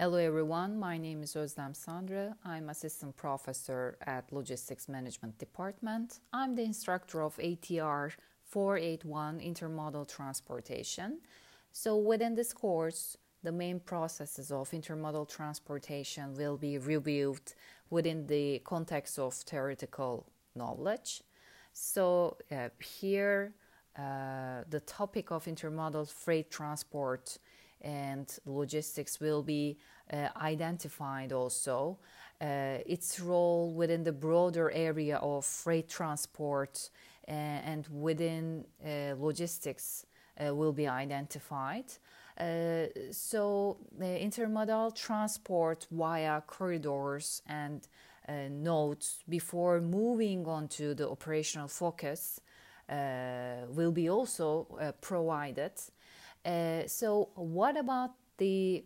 Hello everyone, my name is Özlem Sandra. I'm assistant professor at Logistics Management Department. I'm the instructor of ATR 481 Intermodal Transportation. So within this course, the main processes of intermodal transportation will be reviewed within the context of theoretical knowledge. So uh, here, uh, the topic of intermodal freight transport and logistics will be uh, identified also. Uh, its role within the broader area of freight transport uh, and within uh, logistics uh, will be identified. So, intermodal transport via corridors and nodes before moving on to the operational focus will be also provided. Uh, so, what about the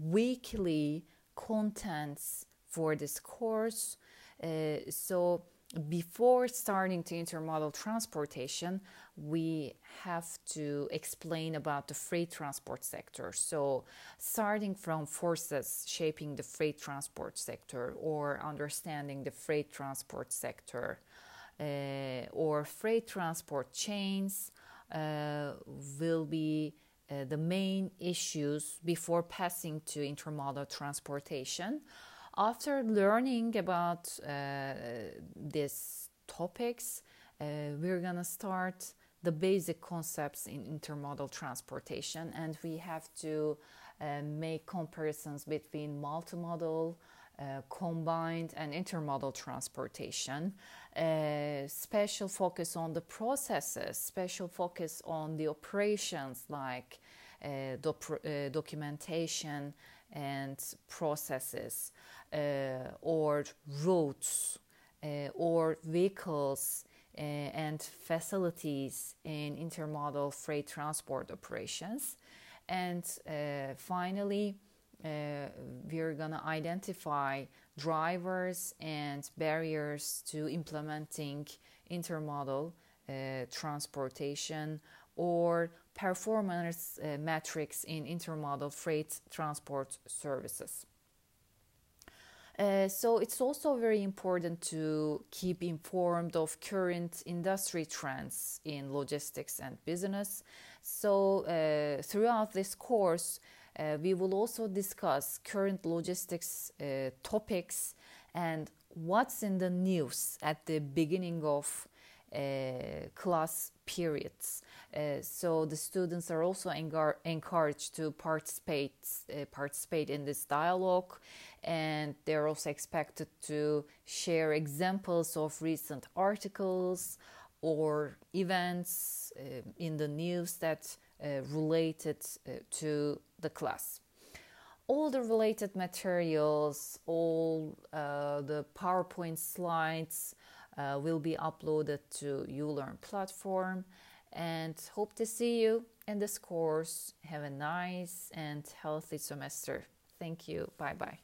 weekly contents for this course? Uh, so, before starting to intermodal transportation, we have to explain about the freight transport sector. So, starting from forces shaping the freight transport sector, or understanding the freight transport sector, uh, or freight transport chains, uh, will be uh, the main issues before passing to intermodal transportation. After learning about uh, these topics, uh, we're going to start the basic concepts in intermodal transportation and we have to uh, make comparisons between multimodal, uh, combined and intermodal transportation. Uh, special focus on the processes, special focus on the operations like uh, uh documentation and processes, or routes, or vehicles. and facilities in intermodal freight transport operations. And finally, uh, we're going to identify drivers and barriers to implementing intermodal uh, transportation or performance uh, metrics in intermodal freight transport services. Uh, so it's also very important to keep informed of current industry trends in logistics and business. So uh, throughout this course, uh, we will also discuss current logistics uh, topics and what's in the news at the beginning of uh, class periods. Uh, so the students are also engar- encouraged to participate uh, participate in this dialogue, and they're also expected to share examples of recent articles or events uh, in the news that related uh, to the class. All the related materials, all uh, the PowerPoint slides will be uploaded to ULearn platform and hope to see you in this course. Have a nice and healthy semester. Thank you. Bye bye.